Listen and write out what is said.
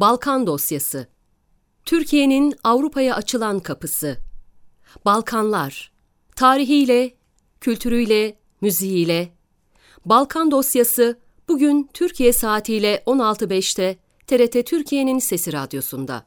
Balkan dosyası. Türkiye'nin Avrupa'ya açılan kapısı. Balkanlar. Tarihiyle, kültürüyle, müziğiyle. Balkan dosyası bugün Türkiye saatiyle 16.05'te TRT Türkiye'nin Sesi Radyosu'nda.